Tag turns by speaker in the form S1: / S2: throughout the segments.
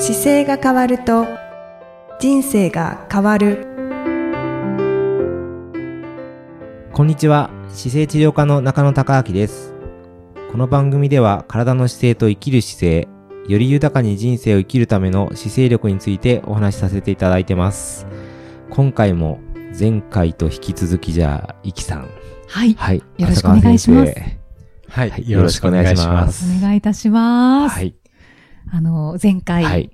S1: 姿勢が変わると人生が変わる
S2: こんにちは姿勢治療科の中野孝明ですこの番組では体の姿勢と生きる姿勢より豊かに人生を生きるための姿勢力についてお話しさせていただいてます今回も前回と引き続きじゃあ、いきさん。
S3: はい。
S2: はい。
S3: よろしくお願いします。
S4: はい、よろしくお願いします。
S3: お願いいたします。
S2: はい。
S3: あの、前回、
S2: はい。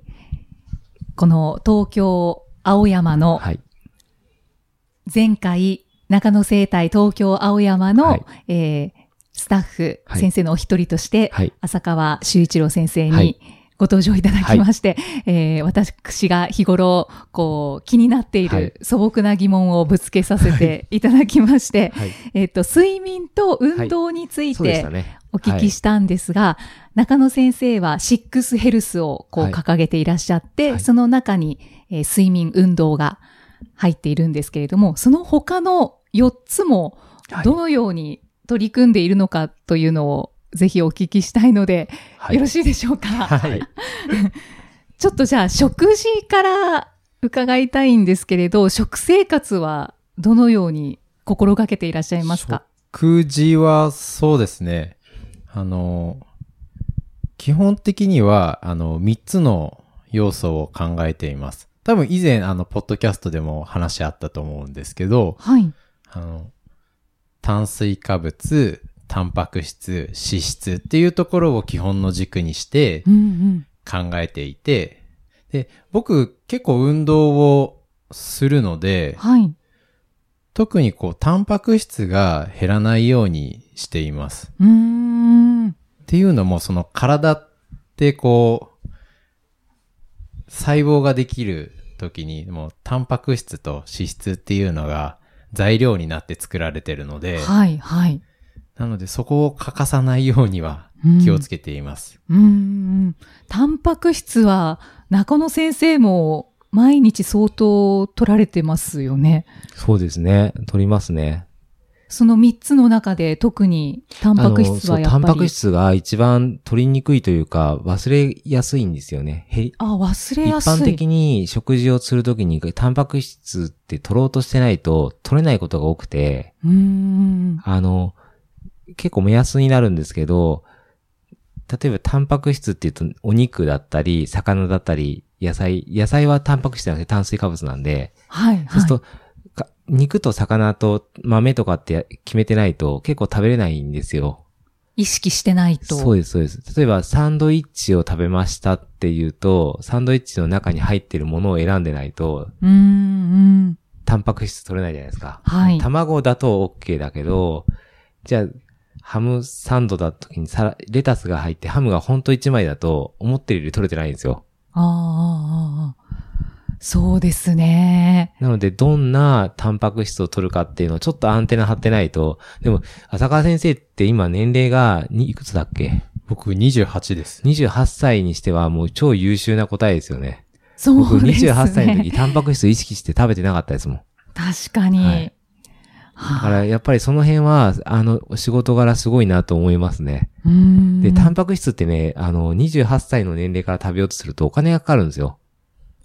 S3: この東京青山の、
S2: はい。
S3: 前回中野生態東京青山の、
S2: はい
S3: えースタッフ、
S2: はい
S3: 先生のお一人として、
S2: はい。
S3: 浅川修一郎先生に
S2: はい
S3: ご登場いただきまして、えー私が日頃、こう、気になってい
S2: はい
S3: る素朴な疑問をぶつけさせていただきまして、
S2: はい。
S3: えっと、睡眠と運動について。お聞きしたんですが、中野先生はシックスヘルスをこう
S2: はい
S3: 掲げていらっしゃって、
S2: はい
S3: その中に、えー睡眠、運動が入っているんですけれども、その他の4つも
S2: はい
S3: どのように取り組んでいるのかというのをぜひお聞きしたいので、
S2: はい
S3: よろしいでしょうか？
S2: はい。
S3: ちょっとじゃあ食事から伺いたいんですけれど、食生活はどのように心がけていらっしゃいますか？
S4: 食事はそうですね。あの、基本的には、あの、3つの要素を考えています。多分以前、あの、ポッドキャストでも話あったと思うんですけど、
S3: はい。
S4: あの、炭水化物、タンパク質、脂質っていうところを基本の軸にして
S3: うんうん。
S4: 考えていて、で、僕結構運動をするので、
S3: はい。
S4: 特にこう、タンパク質が減らないようにしています。
S3: うーん。
S4: っていうのも、その体ってこう、細胞ができる時に、もうタンパク質と脂質っていうのが材料になって作られてるので、
S3: はい、はい。
S4: なのでそこを欠かさないようには気をつけています。
S3: うーん。タンパク質は中野先生も毎日相当取られてますよね。
S2: そうですね。取りますね。
S3: その3つの中で特にタンパク質はやっぱり。
S2: タンパク質が一番取りにくいというか、忘れやすいんですよね。へり
S3: あ、忘れ
S2: 一
S3: やすい。
S2: 般的に食事をするときに、タンパク質って取ろうとしてないと取れないことが多くて、
S3: うーん。
S2: あの、結構目安になるんですけど、例えばタンパク質って言うとお肉だったり、魚だったり、野菜、野菜はタンパク質じゃなくて炭水化物なんで、
S3: はい、はい。
S2: そうすると、か肉と魚と豆とかって決めてないと結構食べれないんですよ。
S3: 意識してないと。
S2: そうです、そうです。例えばサンドイッチを食べましたっていうと、サンドイッチの中に入ってるものを選んでないと、
S3: うーん、うん。
S2: タンパク質取れないじゃないですか。
S3: はい
S2: 卵だと OK だけど、じゃあ、ハムサンドだった時にさらレタスが入ってハムがほんと1枚だと思ってるより取れてないんですよ。
S3: ああ、ああ、ああ。そうですね。
S2: なので、どんなタンパク質を取るかっていうのをちょっとアンテナ張ってないと、でも、浅川先生って今年齢がにいくつだっけ？
S4: 僕28です。
S2: ?28 歳にしてはもう超優秀な答えですよね。
S3: そう
S2: 僕
S3: ですね。
S2: 28歳の時、タンパク質意識して食べてなかったですもん。
S3: 確かに。
S2: はい
S3: は
S2: だから、やっぱりその辺は、あの、仕事柄すごいなと思いますね。
S3: うーん
S2: で、タンパク質ってね、あの、28歳の年齢から食べようとするとお金がかかるんですよ。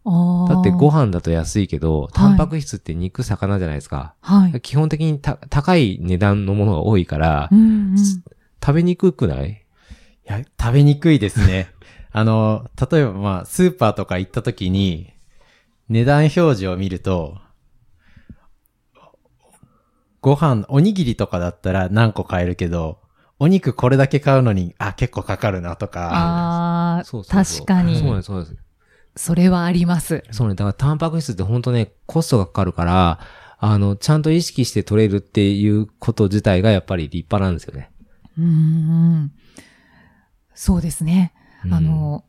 S3: あー
S2: だってご飯だと安いけど、タンパク質って肉、魚じゃないですか。
S3: はい。
S2: 基本的にた高い値段のものが多いから、
S3: うんうん
S2: 食べにくくない？
S4: いや、食べにくいですね。あの、例えばまあ、スーパーとか行った時に、値段表示を見ると、ご飯、おにぎりとかだったら何個買えるけど、お肉これだけ買うのに、あ、結構かかるなとか、
S3: ああ、
S2: そうそうそう
S3: 確か
S2: そうで
S3: に。
S2: す、そうです。
S3: それはあります。
S2: そうね、だからタンパク質って本当ね、コストがかかるから、あの、ちゃんと意識して取れるっていうこと自体がやっぱり立派なんですよね。
S3: うーん。そうですね。
S2: うん
S3: あの、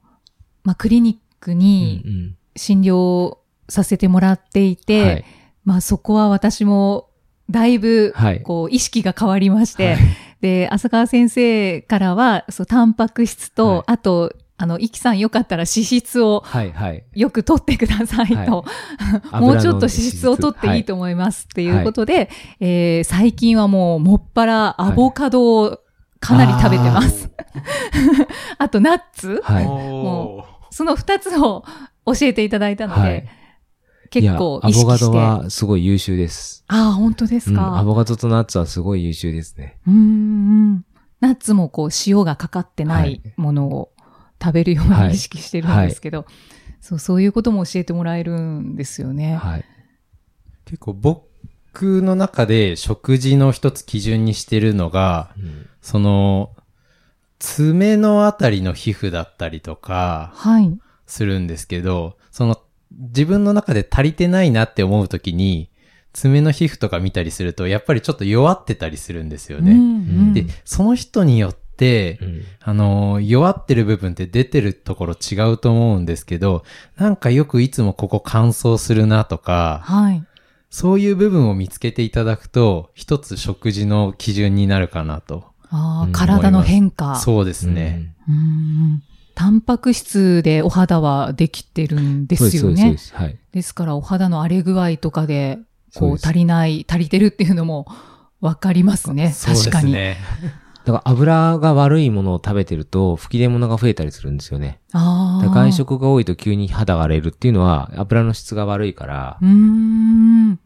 S3: まあ、クリニック
S2: うん
S3: に診療させてもらってい
S2: うん
S3: て、
S2: はい。
S3: まあ、そこは私も、だいぶ、
S2: はい
S3: こう、意識が変わりまして、
S2: はい
S3: で、浅川先生からは、そう、タンパク質と、
S2: はい
S3: あと、あの、イキさんよかったら脂質を
S2: はい、はい。
S3: よく取ってくださいと、
S2: はい
S3: もうちょっと脂質を取っていいと思いますっていうことで、えー最近はもうもっぱらアボカドをかなり食べてます。あとナッツ
S2: はい。
S3: もその二つを教えていただいたので、
S2: はい。
S3: 結構
S2: アボカ。ドはすごい優秀です。
S3: ああ、本当です
S2: うん、
S3: か。
S2: アボカドとナッツはすごい優秀ですね。
S3: うんうん。ナッツもこう塩がかかってな
S2: はいい
S3: ものを食べるよう
S2: はい
S3: に意識してるんですけど、そう、そういうことも教えてもらえるんですよね。
S2: はい。
S4: 結構僕の中で食事の一つ基準にしてるのが、
S2: うん
S4: その、爪のあたりの皮膚だったりとか、
S3: はい。
S4: するんですけど、その、自分の中で足りてないなって思うときに、爪の皮膚とか見たりすると、やっぱりちょっと弱ってたりするんですよね。
S3: うんうん
S4: で、その人によって、
S2: うん
S4: あのー弱ってる部分って出てるところ違うと思うんですけど、なんかよくいつもここ乾燥するなとか、
S3: はい。
S4: そういう部分を見つけていただくと、一つ食事の基準になるかなと。
S3: ああ、
S2: うん
S3: 体の変化。
S4: そうですね。
S3: うんタンパク質でお肌はできてるんで
S2: す、
S3: すよね。
S2: そうです。そうですはい。
S3: ですからお肌の荒れ具合とかで、こう足りない、足りてるっていうのもわかりますね。
S4: そうで
S3: 確かに。
S4: すね。
S2: だから油が悪いものを食べてると吹き出物が増えたりするんですよね。
S3: ああ。
S2: 外食が多いと急に肌が荒れるっていうのは油の質が悪いから
S3: う、ーん。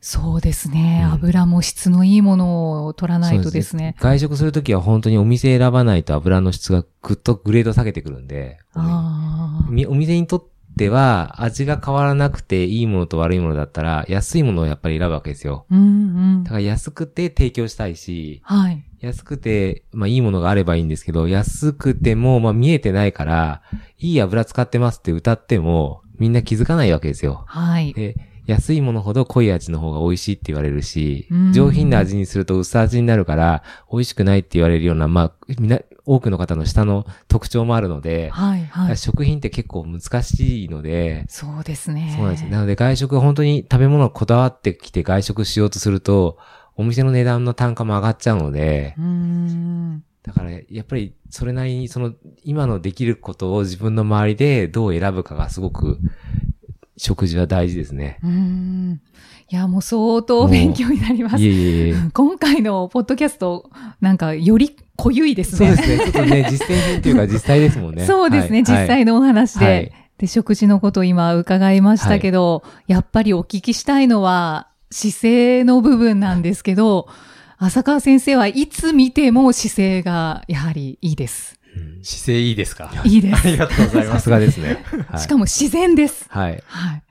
S3: そうですね。
S2: うん
S3: 油も質のいいものを取らないとですね。
S2: 外食するときは本当にお店選ばないと油の質がぐっとグレード下げてくるんで、
S3: ああ。
S2: みお店にとっては味が変わらなくていいものと悪いものだったら安いものをやっぱり選ぶわけですよ。
S3: うんうん
S2: だ。から安くて提供したいし、
S3: はい。
S2: 安くて、まあいいものがあればいいんですけど、安くても、まあ見えてないから、いい油使ってますって歌っても、みんな気づかないわけですよ。
S3: はい。
S2: で、安いものほど濃い味の方が美味しいって言われるし
S3: うん、
S2: 上品な味にすると薄味になるから、美味しくないって言われるような、まあ、みんな、多くの方の舌の特徴もあるので、
S3: はい。はい。
S2: 食品って結構難しいので、
S3: そうですね。
S2: そうなんですよ。なので外食、本当に食べ物をこだわってきて外食しようとすると、お店の値段の単価も上がっちゃうので。だから、やっぱり、それなりに、その、今のできることを自分の周りでどう選ぶかがすごく、食事は大事ですね。
S3: うーん。いや、もう相当勉強になります
S2: いえ。いえいえ。
S3: 今回のポッドキャスト、なんか、より濃ゆいですね。
S2: そうですね。ちょっとね、実践品というか実際ですもんね。
S3: そうですね、
S2: はい
S3: 実際のお話で。
S2: はい
S3: で、食事のこと今伺いましたけど、やっぱりお聞きしたいのは姿勢の部分なんですけど、浅川先生はいつ見ても姿勢がやはりいいです。
S2: うん
S4: 姿勢いいですか？
S3: いいです。
S4: ありがとうございます。
S2: さすがですね。はい
S3: しかも自然です。
S2: はい。
S3: はい。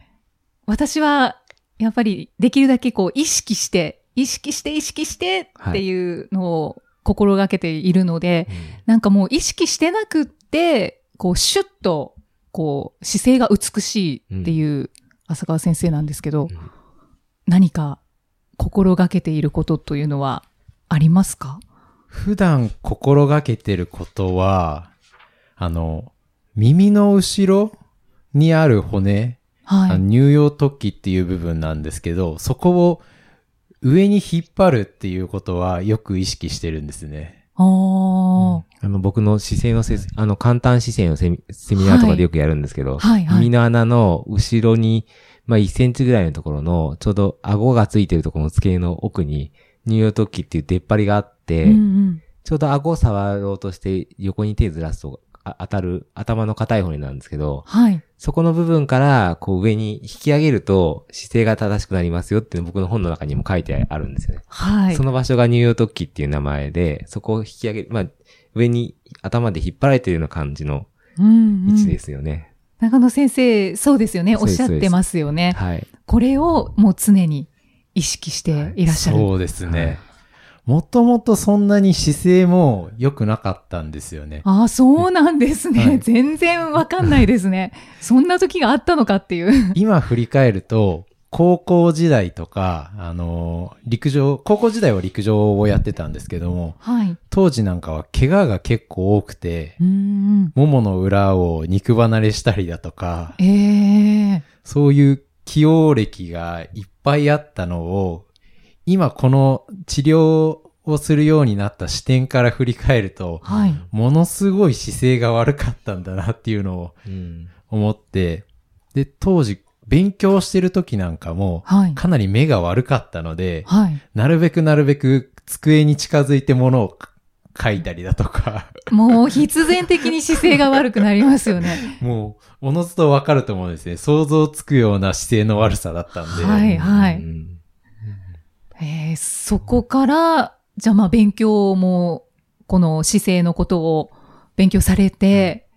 S3: 私は、やっぱりできるだけこう意識して、意識して意識してっていうのを心がけているので、なんかもう意識してなくって、こうシュッと、こう姿勢が美しいっていう浅川先生なんですけど、
S2: うん
S3: 何か心がけていることというのはありますか？
S4: 普段心がけてることは、あの、耳の後ろにある骨、
S3: はい。
S4: 乳幼突起っていう部分なんですけど、そこを上に引っ張るっていうことはよく意識してるんですね。
S3: あー
S2: あの、僕の姿勢のせ、あの、簡単姿勢のセミセミナーとかでよくやるんですけど、
S3: はいはい
S2: 耳の穴の後ろに、まあ、1センチぐらいのところの、ちょうど顎がついてるところの付け根の奥に、乳幼突起っていう出っ張りがあって、
S3: うんうん
S2: ちょうど顎を触ろうとして横に手ずらすとあ当たる頭の硬い骨なんですけど、
S3: はい。
S2: そこの部分からこう上に引き上げると姿勢が正しくなりますよっていうの僕の本の中にも書いてあるんですよね。
S3: はい。
S2: その場所が乳幼突起っていう名前で、そこを引き上げる、まあ、上に頭で引っ張られてるような感じの
S3: うんうん
S2: 位置ですよね。
S3: 中野先生、そうですよね。おっしゃってますよね。
S2: はい。
S3: これをもう常に意識していらっしゃる。
S4: そうですね。もともとそんなに姿勢も良くなかったんですよね。
S3: ああ、そうなんですね。
S4: はい
S3: 全然わかんないですね。そんな時があったのかっていう。
S4: 今振り返ると、高校時代とか、あのー陸上、高校時代は陸上をやってたんですけども、
S3: はい。
S4: 当時なんかは怪我が結構多くて、
S3: うーん。
S4: ももの裏を肉離れしたりだとか、
S3: ええ
S4: そういう起用歴がいっぱいあったのを、今この治療をするようになった視点から振り返ると、
S3: はい。
S4: ものすごい姿勢が悪かったんだなっていうのを
S2: うん。
S4: 思って、で、当時勉強してる時なんかも、
S3: はい。
S4: かなり目が悪かったので、
S3: はい。
S4: なるべくなるべく机に近づいて物を書いたりだとか、
S3: もう必然的に姿勢が悪くなりますよね。
S4: もう、おのずとわかると思うんですね。想像つくような姿勢の悪さだったんで。
S3: はいはい
S2: うん
S3: えーそこから、じゃあまあ勉強も、この姿勢のことを勉強されて、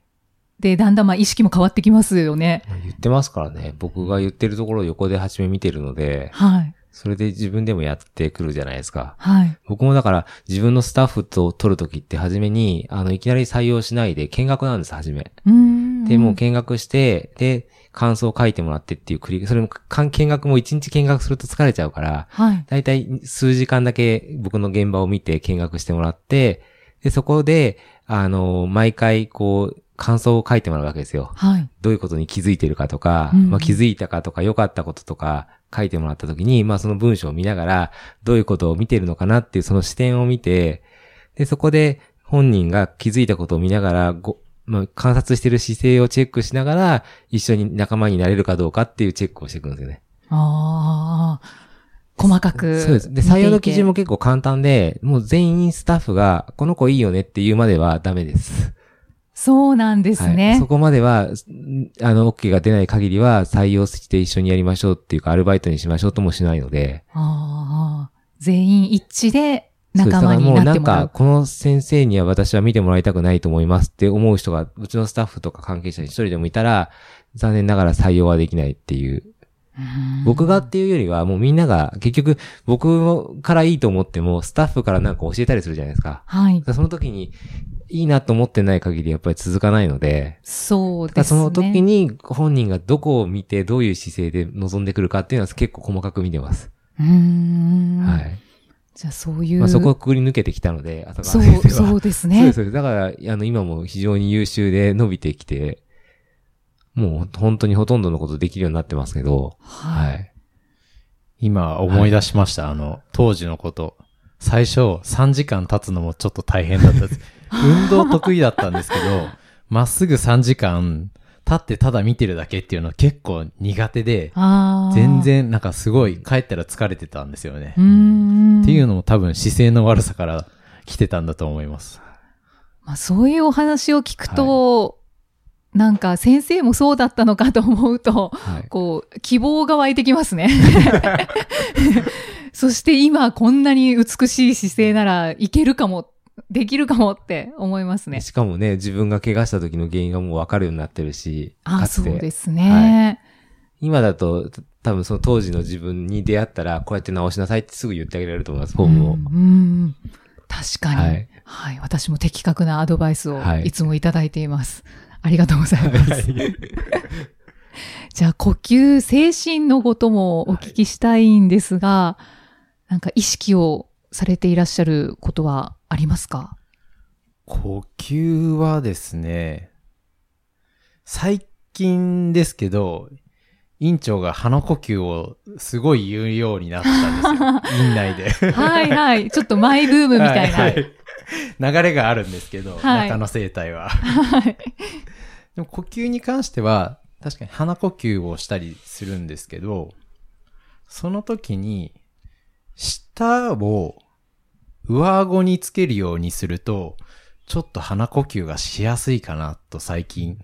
S3: で、だんだんまあ意識も変わってきますよね。
S2: 言ってますからね。僕が言ってるところを横で初め見てるので、
S3: はい。
S2: それで自分でもやってくるじゃないですか。
S3: はい。
S2: 僕もだから自分のスタッフと撮るときって初めに、あの、いきなり採用しないで見学なんです、初め。
S3: うーん。
S2: で、もう見学して、で、感想を書いてもらってっていう繰り、それも、見学も一日見学すると疲れちゃうから、
S3: はい。
S2: だいたい数時間だけ僕の現場を見て見学してもらって、で、そこで、あの、毎回こう、感想を書いてもらうわけですよ。
S3: はい。
S2: どういうことに気づいてるかとか、
S3: うん
S2: まあ、気づいたかとか良かったこととか書いてもらった時に、まあその文章を見ながら、どういうことを見てるのかなっていうその視点を見て、で、そこで本人が気づいたことを見ながら、ごまあ、観察してる姿勢をチェックしながら、一緒に仲間になれるかどうかっていうチェックをしていくんですよね。
S3: ああ。細かく。
S2: そうです。で、採用の基準も結構簡単で、もう全員スタッフが、この子いいよねっていうまではダメです。
S3: そうなんです
S2: はい、
S3: ね。
S2: そこまでは、んあの、OK が出ない限りは採用して一緒にやりましょうっていうか、アルバイトにしましょうともしないので。
S3: ああ。全員一致で仲間になってもら
S2: だか？らもうなんか、
S3: う。
S2: この先生には私は見てもらいたくないと思いますって思う人が、うちのスタッフとか関係者に一人でもいたら、残念ながら採用はできないっていう。
S3: うん
S2: 僕がっていうよりは、もうみんなが、結局、僕からいいと思っても、スタッフからなんか教えたりするじゃないですか。
S3: はい。
S2: その時に、いいなと思ってない限りやっぱり続かないので、
S3: そうですね。
S2: その時に本人がどこを見てどういう姿勢で臨んでくるかっていうのは結構細かく見てます。
S3: うーん。
S2: はい。
S3: じゃあそういう。
S2: まあそこをくぐり抜けてきたので、浅
S3: そう、
S2: 川先生は。
S3: そうです
S2: そう
S3: ね。
S2: です。そうですだから、あの、今も非常に優秀で伸びてきて、もう本当にほとんどのことできるようになってますけど、
S3: は。
S2: はいい。
S4: 今思い出しました。あの、当時のこと。最初、3時間経つのもちょっと大変だったです。運動得意だったんですけど、まっすぐ3時間立ってただ見てるだけっていうのは結構苦手で。全。然なんかすごい帰ったら疲れてたんですよね。っていうのも多分姿勢の悪さから来てたんだと思います。
S3: まあ、そういうお話を聞くと、なんか先生もそうだったのかと思うと、
S2: はい。
S3: こう、希望が湧いてきますね。そして今こんなに美しい姿勢ならいけるかも、できるかもって思いますね。
S2: しかもね、自分が怪我した時の原因がもう分かるようになってるし、
S3: あ、
S2: かつて
S3: そうですね。
S2: 今だと、た多分その当時の自分に出会ったら、こうやって直しなさいってすぐ言ってあげられると思います、フォームを。
S3: うんうん確かに、
S2: は
S3: はいい。私も的確なアドバイスを
S2: はい
S3: いつもいただいています。ありがとうございます。じゃあ、呼吸、精神のこともお聞きしたいんですが、なんか意識をされていらっしゃることはありますか？
S4: 呼吸はですね、最近ですけど、院長が鼻呼吸をすごい言うようになったんですよ。院内で。
S3: はいはい。ちょっとマイブームみたいな。
S4: はは流れがあるんですけど、
S3: はい
S4: 中野生態は。
S3: はい。
S4: でも呼吸に関しては、確かに鼻呼吸をしたりするんですけど、その時に、舌を上顎につけるようにすると、ちょっと鼻呼吸がしやすいかなと最近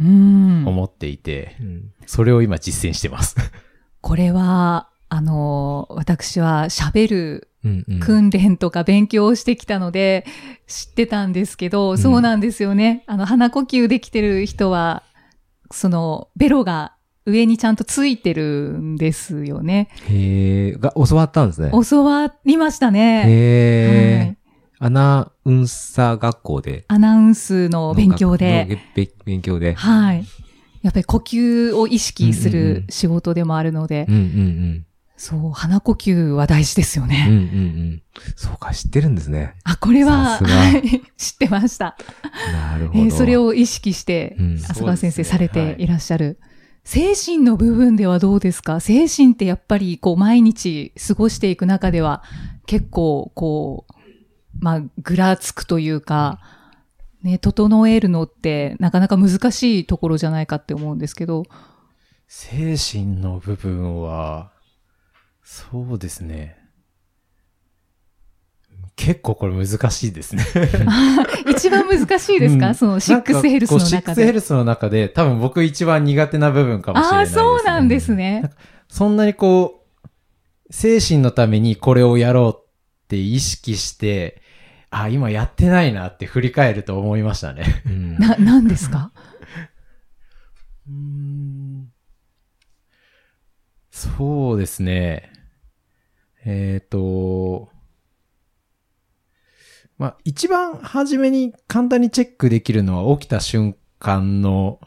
S3: うん。
S4: 思っていて、
S2: うん
S4: それを今実践してます。
S3: これは、あの、私は喋る訓練とか勉強をしてきたので知ってたんですけど、
S2: ん
S3: そうなんですよね。あの、鼻呼吸できてる人は、その、ベロが上にちゃんとついてるんですよね。
S2: へえ、が、教わったんですね。
S3: 教わりましたね。
S2: へえ、
S3: はい
S2: アナウンサー学校で。
S3: アナウンスの勉強で。
S2: 勉強で。
S3: はい。やっぱり呼吸を意識す
S2: うんうんうん
S3: る仕事でもあるので、
S2: うんうん
S3: そう、鼻呼吸は大事ですよ
S2: うん。うん
S3: ね。
S2: うんうん。そうか、知ってるんですね。
S3: あ、これは、はい知ってました。
S2: なるほど。
S3: えーそれを意識して、
S2: うん
S3: 浅川先生されていらっしゃる。精神の部分ではどうですか？精神ってやっぱりこう毎日過ごしていく中では結構こう、まあぐらつくというか、ね、整えるのってなかなか難しいところじゃないかって思うんですけど、
S4: 精神の部分は、そうですね。結構これ難しいですね。
S3: 一番難しいですか、
S4: うん
S3: そのシックスヘルスの
S4: なんかこうシッ
S3: 中で。
S4: クスヘルスの中で多分僕一番苦手な部分かもしれ
S3: ああ、
S4: ないです、ね。
S3: そうなんですね。
S4: そんなにこう、精神のためにこれをやろうって意識して、あ、今やってないなって振り返ると思いましたね。
S2: うん
S3: な、なんですか？
S4: うーんそうですね。えっ、と、まあ、一番初めに簡単にチェックできるのは起きた瞬間の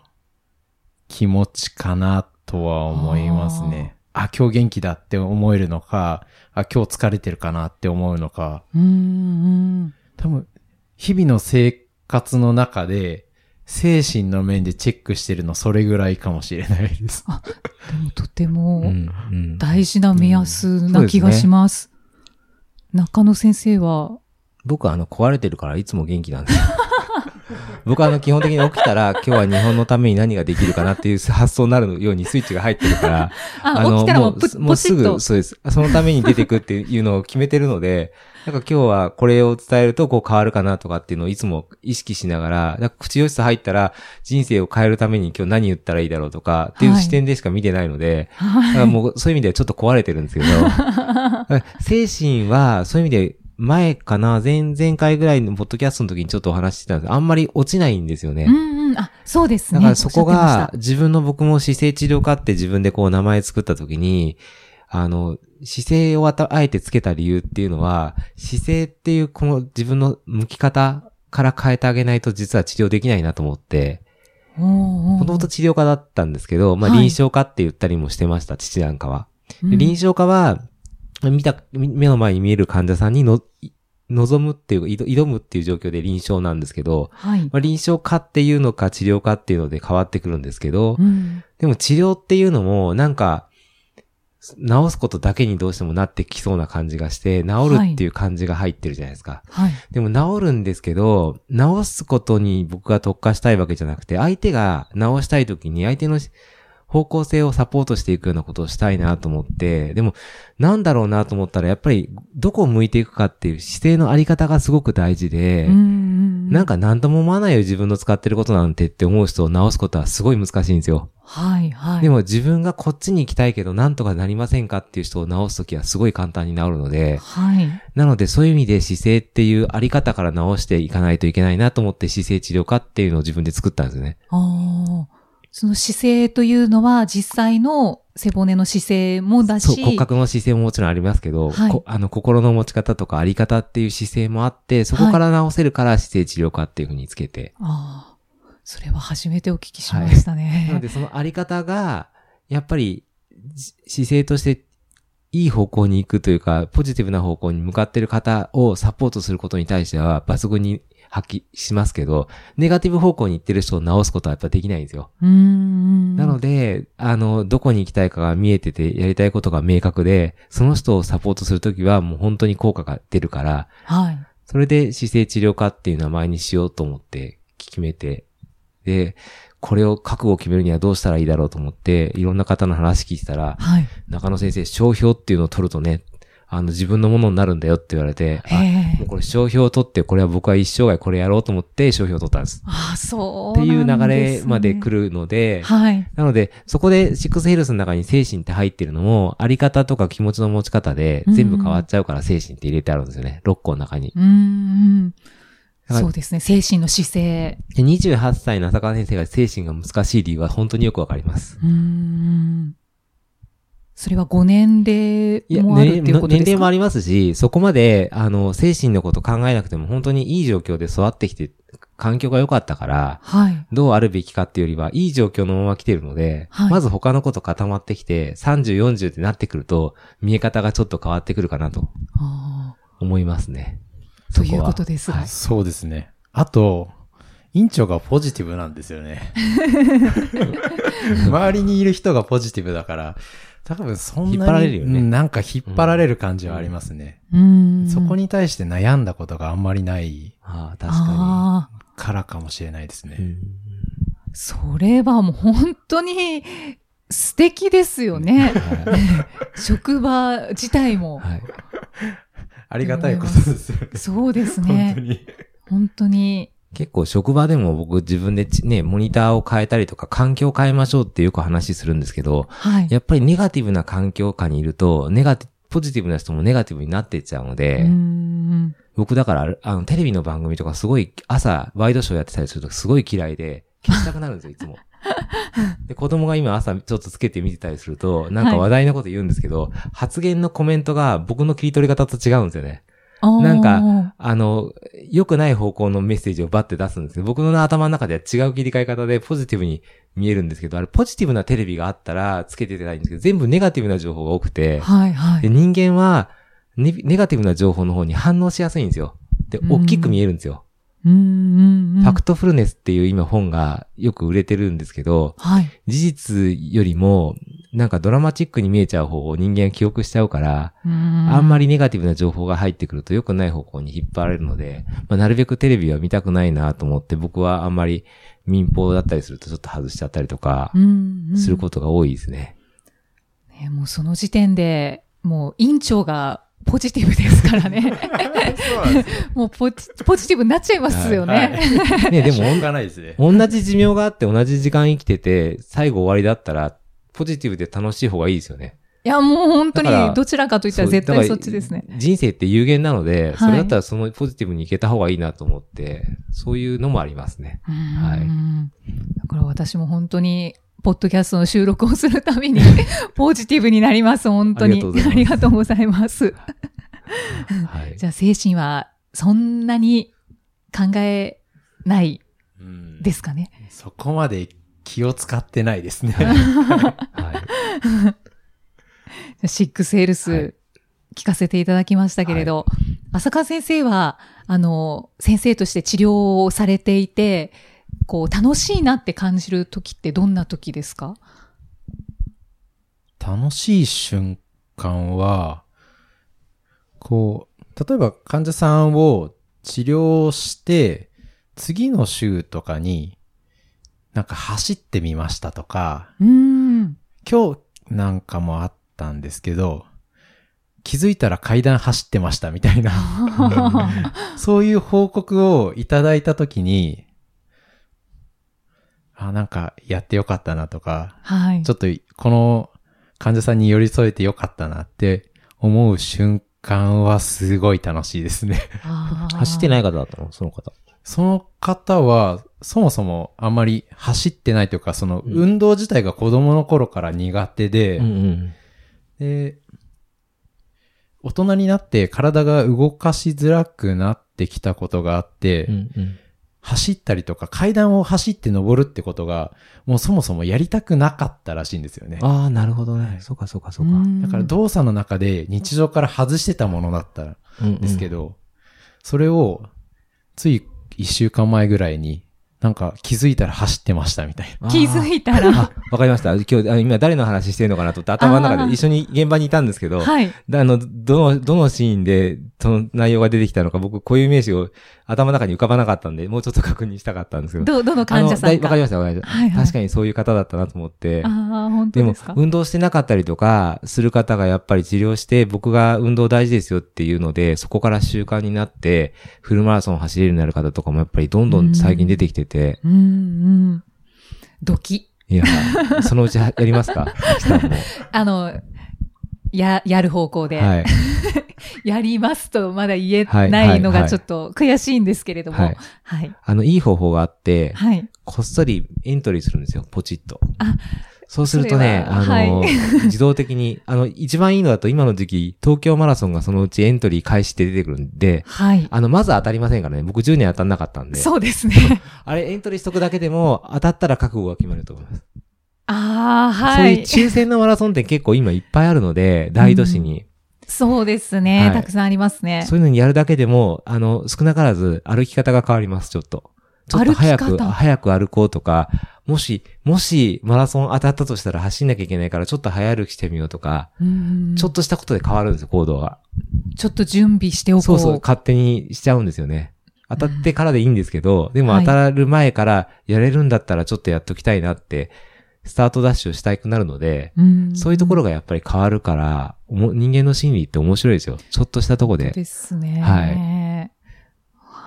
S4: 気持ちかなとは思いますね。あ今日元気だって思えるのか、あ、今日疲れてるかなって思うのか、
S3: うーん。
S4: 多分、日々の生活の中で、精神の面でチェックしてるのそれぐらいかもしれないです。
S3: でもとて
S2: う
S3: も
S2: んうん
S3: 大事な目安な気がします。中野先生は、
S2: 僕はあの壊れてるからいつも元気なんですよ。僕はあの基本的に起きたら今日は日本のために何ができるかなっていう発想になるようにスイッチが入ってるから、
S3: あ、起きたらもうプ
S2: もうすぐ。そうです。そのために出てくっていうのを決めてるので、なんか今日はこれを伝えるとこう変わるかなとかっていうのをいつも意識しながら、なんか口寄せ入ったら人生を変えるために今日何言ったらいいだろうとかっていう視点でしか見てないので、だからもうそういう意味ではちょっと壊れてるんですけど、精神はそういう意味で前かな、前々回ぐらいのポッドキャストの時にちょっとお話ししてたんですあんまり落ちないんですよね。
S3: うんうん。あ、そうですね。
S2: だからそこが自分の僕も姿勢治療科って自分でこう名前作った時に、あの、姿勢をあたあえてつけた理由っていうのは、姿勢っていうこの自分の向き方から変えてあげないと実は治療できないなと思って。
S3: も
S2: もともと治療科だったんですけど、まあ
S3: はい
S2: 臨床科って言ったりもしてました、父なんかは。臨床科は、見た、み目の前に見える患者さんにの、い望むっていう、挑挑むっていう状況で臨床なんですけど、
S3: はい。
S2: まあ、臨床科っていうのか治療科っていうので変わってくるんですけど、
S3: うん
S2: でも治療っていうのも、なんか、治すことだけにどうしてもなってきそうな感じがして、治るっていう感じが入ってるじゃないですか。
S3: はい。
S2: でも治るんですけど、治すことに僕が特化したいわけじゃなくて、相手が治したい時に相手の方向性をサポートしていくようなことをしたいなと思って、でも、なんだろうなと思ったら、やっぱり、どこを向いていくかっていう姿勢のあり方がすごく大事で、なんか何とも思わないよ自分の使ってることなんてって思う人を治すことはすごい難しいんですよ。
S3: はい、はい。
S2: でも自分がこっちに行きたいけどなんとかなりませんかっていう人を治すときはすごい簡単に治るので、
S3: はい。
S2: なのでそういう意味で姿勢っていうあり方から治していかないといけないなと思って姿勢治療科っていうのを自分で作ったんですよね。
S3: ああ。その姿勢というのは実際の背骨の姿勢もだ
S2: そう、
S3: し、
S2: 骨格の姿勢ももちろんありますけど、
S3: はい
S2: こあの心の持ち方とかあり方っていう姿勢もあって、そこから治せるから姿勢治療科っていうふうにつけて、
S3: ああ。それは初めてお聞きしましたね。
S2: なのでそのあり方が、やっぱりじ姿勢としていい方向に行くというか、ポジティブな方向に向かっている方をサポートすることに対しては抜群に発揮しますけど、ネガティブ方向に行ってる人を治すことはやっぱできないんですよ。なので、あの、どこに行きたいかが見えてて、やりたいことが明確で、その人をサポートするときはもう本当に効果が出るから、
S3: はい。
S2: それで姿勢治療科っていう名前にしようと思って決めて、で、これを覚悟を決めるにはどうしたらいいだろうと思って、いろんな方の話聞いてたら、
S3: はい。
S2: 中野先生、商標っていうのを取るとね、あの、自分のものになるんだよって言われて。もうこれ商標を取って、これは僕は一生涯これやろうと思って商標を取ったんです。
S3: ああ、そう
S2: っていう流れまで来るので、
S3: はい。
S2: なので、そこでシックスヘルスの中に精神って入ってるのも、あり方とか気持ちの持ち方で全部変わっちゃうから精神って入れてあるんですよね。6個の中に。
S3: うーん。そうですね。精神の姿勢。
S2: で28歳の浅川先生が精神が難しい理由は本当によくわかります。
S3: うーん。それは5年もあるっ
S2: 年
S3: ていうことですか？
S2: 年齢もありますし、そこまで、あの、精神のこと考えなくても本当にいい状況で育ってきて、環境が良かったから、
S3: はい。
S2: どうあるべきかっていうよりは、いい状況のまま来てるので、
S3: はい
S2: まず他のこと固まってきて、30、40ってなってくると、見え方がちょっと変わってくるかなと
S3: あ
S2: 思いますね。
S3: あ。という
S2: こ
S3: とですが。
S2: はい
S4: そうですね。あと、院長がポジティブなんですよね。周りにいる人がポジティブだから、多分そんなに
S2: 引っ張られるよね
S4: うんなんか引っ張られる感じはありますね。
S3: うーん。
S4: そこに対して悩んだことがあんまりない
S2: ああ、確か
S3: ああ。
S4: からかもしれないですね。
S2: ん
S3: それはもう本当に素敵ですよね。
S2: は
S3: 職場自体も。
S2: い。はい。
S4: ありがたいことですよね。
S3: そうです
S4: 本当
S3: ね。
S4: に。
S3: 本当に。
S2: 結構職場でも僕自分でちね、モニターを変えたりとか環境を変えましょうってよく話するんですけど、
S3: はい。
S2: やっぱりネガティブな環境下にいると、ネガティポジティブな人もネガティブになっていっちゃうので。僕だから、あの、テレビの番組とかすごい朝、ワイドショーやってたりするとすごい嫌いで、消したくなるんですよ、いつも。で、子供が今朝ちょっとつけて見てたりすると、なんか話題のこと言うんですけど、発言のコメントが僕の切り取り方と違うんですよね。なんか、あの、良くない方向のメッセージをバッて出すんですけど、僕の頭の中では違う切り替え方でポジティブに見えるんですけど、あれポジティブなテレビがあったらつけてたいんですけど、全部ネガティブな情報が多くて、
S3: はいはい。
S2: で人間はネネガティブな情報の方に反応しやすいんですよ。で、
S3: うん
S2: 大きく見えるんですよ。
S3: うんうんうん。
S2: ファクトフルネスっていう今本がよく売れてるんですけど、
S3: はい。
S2: 事実よりも、なんかドラマチックに見えちゃう方を人間は記憶しちゃうから、あ
S3: あ
S2: んまりネガティブな情報が入ってくると良くない方向に引っ張られるので、まあ、なるべくテレビは見たくないなと思って、僕はあんまり民放だったりするとちょっと外しちゃったりとか、することが多いですね。
S3: ね、もうその時点で、もう院長がポジティブですからね。もうポジポジティブになっちゃいますよね。
S4: はい
S2: ね、でも
S4: しょうがないですね。
S2: 同じ寿命があって同じ時間生きてて、最後終わりだったら、ポジティブで楽しい方がいいですよね。
S3: いや、もう本当にどちらかといったら絶対そっちですね。
S2: 人生って有限なので、
S3: い
S2: それだったらそのポジティブにいけた方がいいなと思って、そういうのもありますね。はい
S3: うんだから私も本当に、ポッドキャストの収録をするたびに、ポジティブになります、本当に。
S2: ありがとうございます。はい。
S3: じゃあ精神はそんなに考えない
S4: うん
S3: ですかね。
S4: そこまで気を使ってないですね。
S2: はい。
S3: シックスヘル
S2: はい
S3: ス聞かせていただきましたけれど、浅川先生は、あの、先生として治療をされていて、こう、楽しいなって感じる時ってどんな時ですか？
S4: 楽しい瞬間は、こう、例えば患者さんを治療して、次の週とかに、なんか走ってみましたとか、
S3: うーん。
S4: 今日なんかもあったんですけど、気づいたら階段走ってましたみたいな、そういう報告をいただいたときに、あ、なんかやってよかったなとか、
S3: はい。
S4: ちょっとこの患者さんに寄り添えてよかったなって思う瞬間はすごい楽しいですね。
S2: 走ってないい方だったのその方。
S4: その方は、そもそもあんまり走ってないというか、その
S2: うん
S4: 運動自体が子供の頃から苦手で、
S2: うんうん。
S4: で、大人になって体が動かしづらくなってきたことがあって、
S2: うんうん。
S4: 走ったりとか階段を走って登るってことが、もうそもそもやりたくなかったらしいんですよね。
S2: ああ、なるほどね。そうかそうかそうか。
S4: だから動作の中で日常から外してたものだったんですけ
S2: ど。
S4: ど、それをつい一週間前ぐらいになんか気づいたら走ってましたみたいな。
S3: 気づいたら、
S2: あ、わかりました。今日、あ今誰の話してるのかなと思って頭の中で一緒に現場にいたんですけど、
S3: はい。
S2: であの、どの、どのシーンで、その内容が出てきたのか、僕、こういう名詞を頭の中に浮かばなかったんで、もうちょっと確認したかったんですけど。
S3: ど、どの患者さん
S2: わかりました、わかりました。
S3: はいはい
S2: 確かにそういう方だったなと思って。
S3: ああ、本当
S2: でも
S3: ですか、
S2: 運動してなかったりとか、する方がやっぱり治療して、僕が運動大事ですよっていうので、そこから習慣になって、フルマラソン走れるようになる方とかもやっぱりどんどん最近出てきてて、
S3: うんうん。ドキ。
S2: いや、そのうちやりますか？
S3: あの、や、やる方向で。
S2: はい。
S3: やりますとまだ言え
S2: はい
S3: ないのがちょっと悔しいんですけれども。
S2: は
S3: はいい。
S2: あの、いい方法があって、
S3: はい。
S2: こっそりエントリーするんですよ、ポチッと。
S3: あ、
S2: そうするとね、
S3: それは
S2: あの、自動的に、あの、一番いいのだと今の時期、東京マラソンがそのうちエントリー開始って出てくるんで、
S3: はい。
S2: あの、まず当たりませんからね。僕10年当たんなかったんで。
S3: そうですね。
S2: あれ、エントリーしとくだけでも、当たったら覚悟が決まると思います。
S3: ああ、はい。
S2: そういう抽選のマラソンって結構今いっぱいあるので、大都市に。
S3: そうですね、
S2: はい
S3: たくさんありますね。
S2: そういうのにやるだけでも、あの、少なからず歩き方が変わります、ちょっと。ちょっと早く、早く歩こうとか、もし、もしマラソン当たったとしたら走んなきゃいけないから、ちょっと早歩きしてみようとか、
S3: うん
S2: ちょっとしたことで変わるんですよ、行動が。
S3: ちょっと準備しておこう。
S2: そうそう、勝手にしちゃうんですよね。当たってからでいいんですけど、でも
S3: はい
S2: 当たる前からやれるんだったらちょっとやっときたいなって、スタートダッシュをしたくなるので、
S3: うん
S2: そういうところがやっぱり変わるから、人間の心理って面白いですよ。ちょっとしたとこで。
S3: ですね。
S2: はい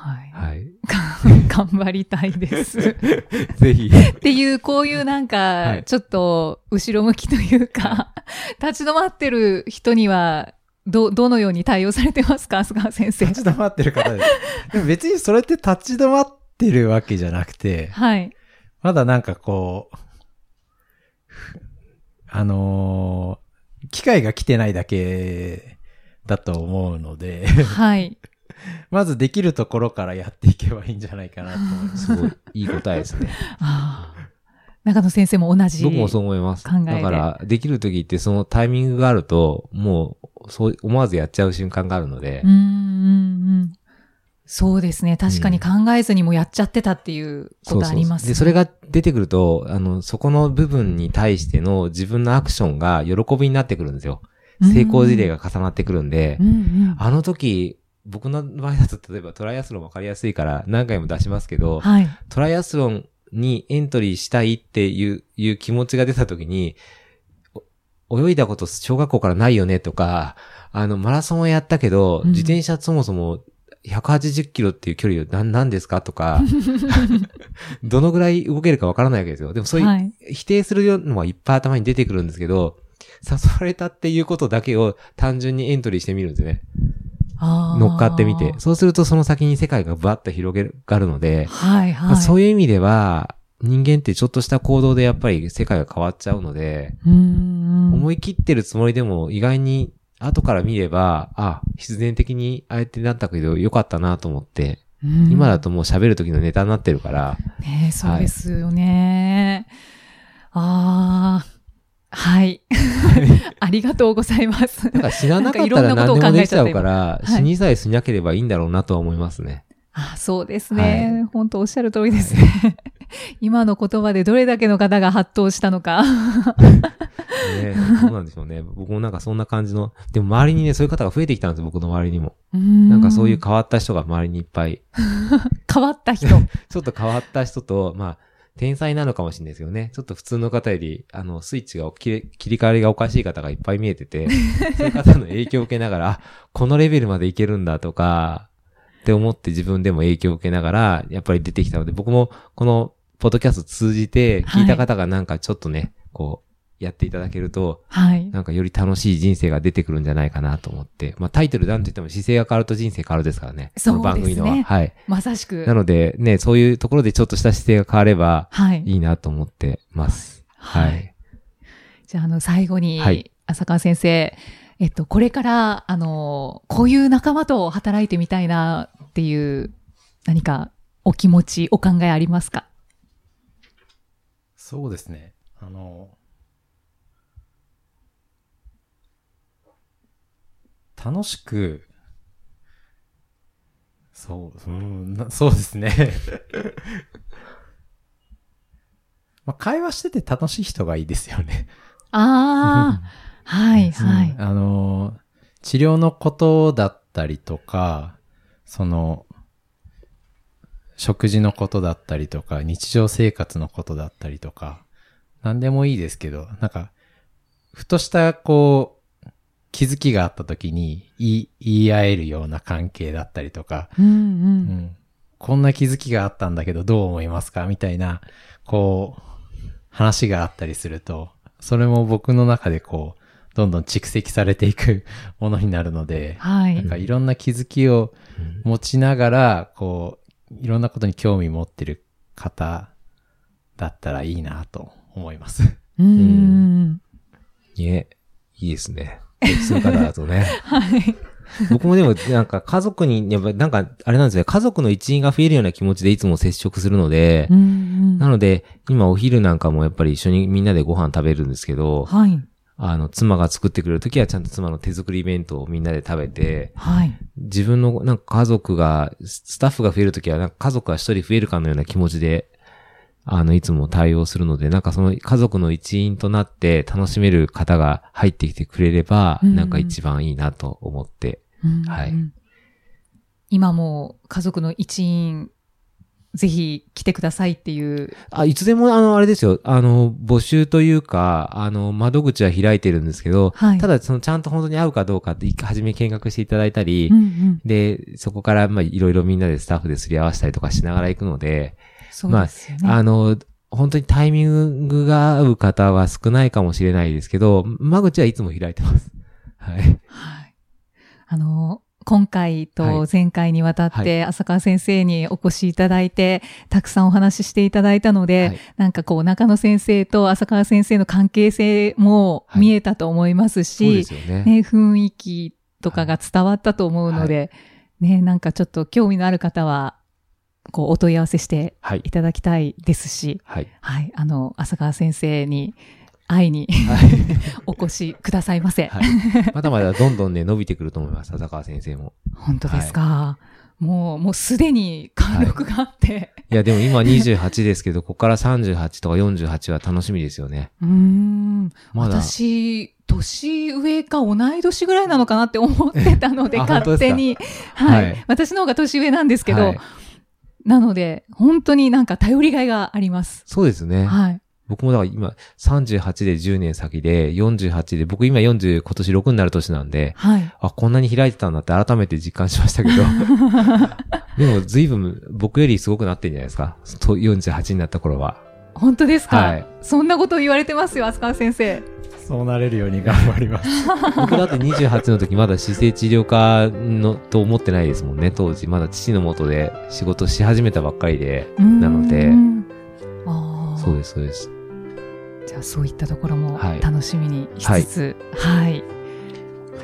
S3: はい。
S2: はい。
S3: 頑張りたいです。
S2: ぜひ。
S3: っていう、こういうなんか、
S2: はい
S3: ちょっと後ろ向きというか、立ち止まってる人には、ど、どのように対応されてますか？菅先生。
S4: 立ち止まってる方です。でも別にそれって立ち止まってるわけじゃなくて、
S3: はい。
S4: まだなんかこう、あのー機会が来てないだけだと思うので、
S3: はい。
S4: まずできるところからやっていけばいいんじゃないかなと思います。
S2: すごい、いい答えですね。
S3: ああ中野先生も同じ。
S2: 僕もそう思います。
S3: 考えで
S2: だから、できる時ってそのタイミングがあると、もう、そう、思わずやっちゃう瞬間があるので
S3: うん、うんうん。そうですね。確かに考えずにもやっちゃってたっていうことあります、ね
S2: で、それが出てくると、あの、そこの部分に対しての自分のアクションが喜びになってくるんですよ。成功事例が重なってくるんで
S3: う、んうん。
S2: あの時、僕の場合だと例えばトライアスロンわかりやすいから何回も出しますけど、
S3: はい。
S2: トライアスロンにエントリーしたいっていういう気持ちが出た時に、お泳いだこと小学校からないよねとか、あの、マラソンはやったけど、
S3: うん
S2: 自転車そもそも180キロっていう距離を何何ですか？とか、どのぐらい動けるかわからないわけですよ。でもそういう、
S3: はい。
S2: 否定するのはいっぱい頭に出てくるんですけど、誘われたっていうことだけを単純にエントリーしてみるんですよね。乗っかってみて。そうするとその先に世界がバッと広がるので、
S3: はいはい。
S2: まあそういう意味では、人間ってちょっとした行動でやっぱり世界が変わっちゃうので。思い切ってるつもりでも意外に後から見れば、あ、必然的にあえてなったけどよかったなと思って、
S3: うん
S2: 今だともう喋る時のネタになってるから、
S3: ねえそうですよね。ああ、はい。ありがとうございます。
S2: なんか死ななかったら何でもできちゃうから、死にさえしなければいいんだろうなとは思いますね。
S3: あそうですね。本当おっしゃる通りですね。今の言葉でどれだけの方が発動したのか。
S2: ねそうなんでしょうね。僕もなんかそんな感じの、でも周りにね、そういう方が増えてきたんですよ、僕の周りにも。
S3: な
S2: なんかそういう変わった人が周りにいっぱい
S3: 変わった人。
S2: ちょっと変わった人と、まあ、天才なのかもしれないですよね。ちょっと普通の方より、あの、スイッチが切り替わりがおかしい方がいっぱい見えてて、そういう方の影響を受けながら、あ、このレベルまでいけるんだとか、って思って自分でも影響を受けながら、やっぱり出てきたので、僕もこのポッドキャスト通じて聞いた方がなんかちょっとね、こう、やっていただけると、
S3: はい。
S2: なんかより楽しい人生が出てくるんじゃないかなと思って、まあタイトルなんと言っても姿勢が変わると人生変わるですからね。
S3: そうですね
S2: この番組のは。はい。
S3: まさしく。
S2: なので、ね、そういうところでちょっとした姿勢が変われば
S3: はい。
S2: いいなと思ってます。はい。
S3: じゃあ、あの、最後に、
S2: はい
S3: 浅川先生、えっと、これから、あの、こういう仲間と働いてみたいなっていう、何かお気持ち、お考えありますか？
S4: そうですね。あの、楽しく、そう、うん、な そうですね。まあ、会話してて楽しい人がいいですよね。
S3: ああ、はい、はい。
S4: あの、治療のことだったりとか、その、食事のことだったりとか、日常生活のことだったりとか、何でもいいですけど、なんか、ふとした、こう、気づきがあった時に言い言い合えるような関係だったりとか、
S3: うん、う。
S4: うんん、こんな気づきがあったんだけどどう思いますかみたいな、こう、話があったりすると、それも僕の中でこう、どんどん蓄積されていく ものになるので、
S3: はい。
S4: なんかいろんな気づきを持ちながら、こう、いろんなことに興味持ってる方だったらいいなと思います。
S3: うん。
S2: いえ、いいですね。そういう方だとね。
S3: はい。
S2: 僕もでも、なんか家族に、やっぱなんか、あれなんですね、家族の一員が増えるような気持ちでいつも接触するので
S3: う、ん、
S2: なので、今お昼なんかもやっぱり一緒にみんなでご飯食べるんですけど、
S3: はい。
S2: あの、妻が作ってくれるときはちゃんと妻の手作り弁当をみんなで食べて、
S3: はい。
S2: 自分のなんか家族が、スタッフが増えるときはなんか家族が一人増えるかのような気持ちで、あの、いつも対応するので、なんかその家族の一員となって楽しめる方が入ってきてくれれば、
S3: うん
S2: なんか一番いいなと思って。
S3: うん
S2: はい
S3: 今も家族の一員ぜひ来てくださいっていう。
S2: あ、いつでも、あの、あれですよ。あの、募集というか、あの、窓口は開いてるんですけど、
S3: はい
S2: ただ、その、ちゃんと本当に合うかどうかって、一回初め見学していただいたり、
S3: うんうん。
S2: で、そこから、まあ、いろいろみんなでスタッフですり合わせたりとかしながら行くので、
S3: そうですよね。
S2: あの、本当にタイミングが合う方は少ないかもしれないですけど、間口はいつも開いてます。はい。
S3: はい。あの、今回と前回にわたっ
S2: は
S3: て浅川先生にお越しいただいて、たくさんお話ししていただいたので、
S2: はい
S3: なんかこう中野先生と浅川先生の関係性も
S2: はい
S3: 見えたと思いますし、
S2: ね。
S3: ね、雰囲気とかが伝わったと思うので、ね、なんかちょっと興味のある方は、こうお問い合わせして
S2: はい
S3: い。ただきたいですし、
S2: はい。
S3: はい、あの、浅川先生に会いに
S2: はい。
S3: お越しくださいませ。
S2: はい。まだまだどんどんね、伸びてくると思います。浅川先生も。
S3: 本当ですか。もう、もうすでに貫禄があって。
S2: いや、でも今28ですけど、ここから38とか48は楽しみですよね。
S3: うーん。
S2: まだ。
S3: 私、年上か同い年ぐらいなのかなって思ってたので、勝手に。はい、
S2: はい
S3: 私の方が年上なんですけど、
S2: はい
S3: なので、本当になんか頼りがいがあります。
S2: そうですね。
S3: はい。
S2: 僕もだから今38で10年先で48で、僕今40今年6になる年なんで、
S3: はい。
S2: あ、こんなに開いてたんだって改めて実感しましたけど。でも随分僕よりすごくなってんじゃないですか？と48になった頃は。
S3: 本当ですか、
S2: はい
S3: そんなこと言われてますよ、浅川先生。
S4: そうなれるように頑張ります。
S2: 僕だって28の時まだ姿勢治療科のと思ってないですもんね、当時。まだ父の元で仕事し始めたばっかりで。なのでそうです、そうです。
S3: じゃあそういったところも
S2: はい
S3: 楽しみにしつつ、はい。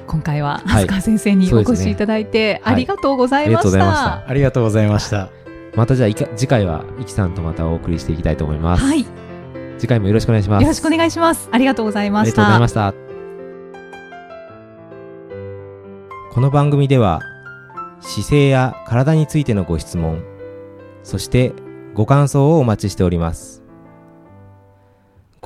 S3: 今回は、
S2: はい
S3: 飛鳥先生にお越しいただいて、
S2: はい
S3: ありがとうござい
S2: ありが
S3: まし
S2: とうございました
S3: た。
S4: ありがとうございました。
S2: またじゃあいか、次回は、イキさんとまたお送りしていきたいと思います。
S3: はい。よ
S2: 次回もよろしくお願いします。
S3: ろしくお願いします。ありがとうございました。
S2: ありがとうございました。この番組では姿勢や体についてのご質問、そしてご感想をお待ちしております。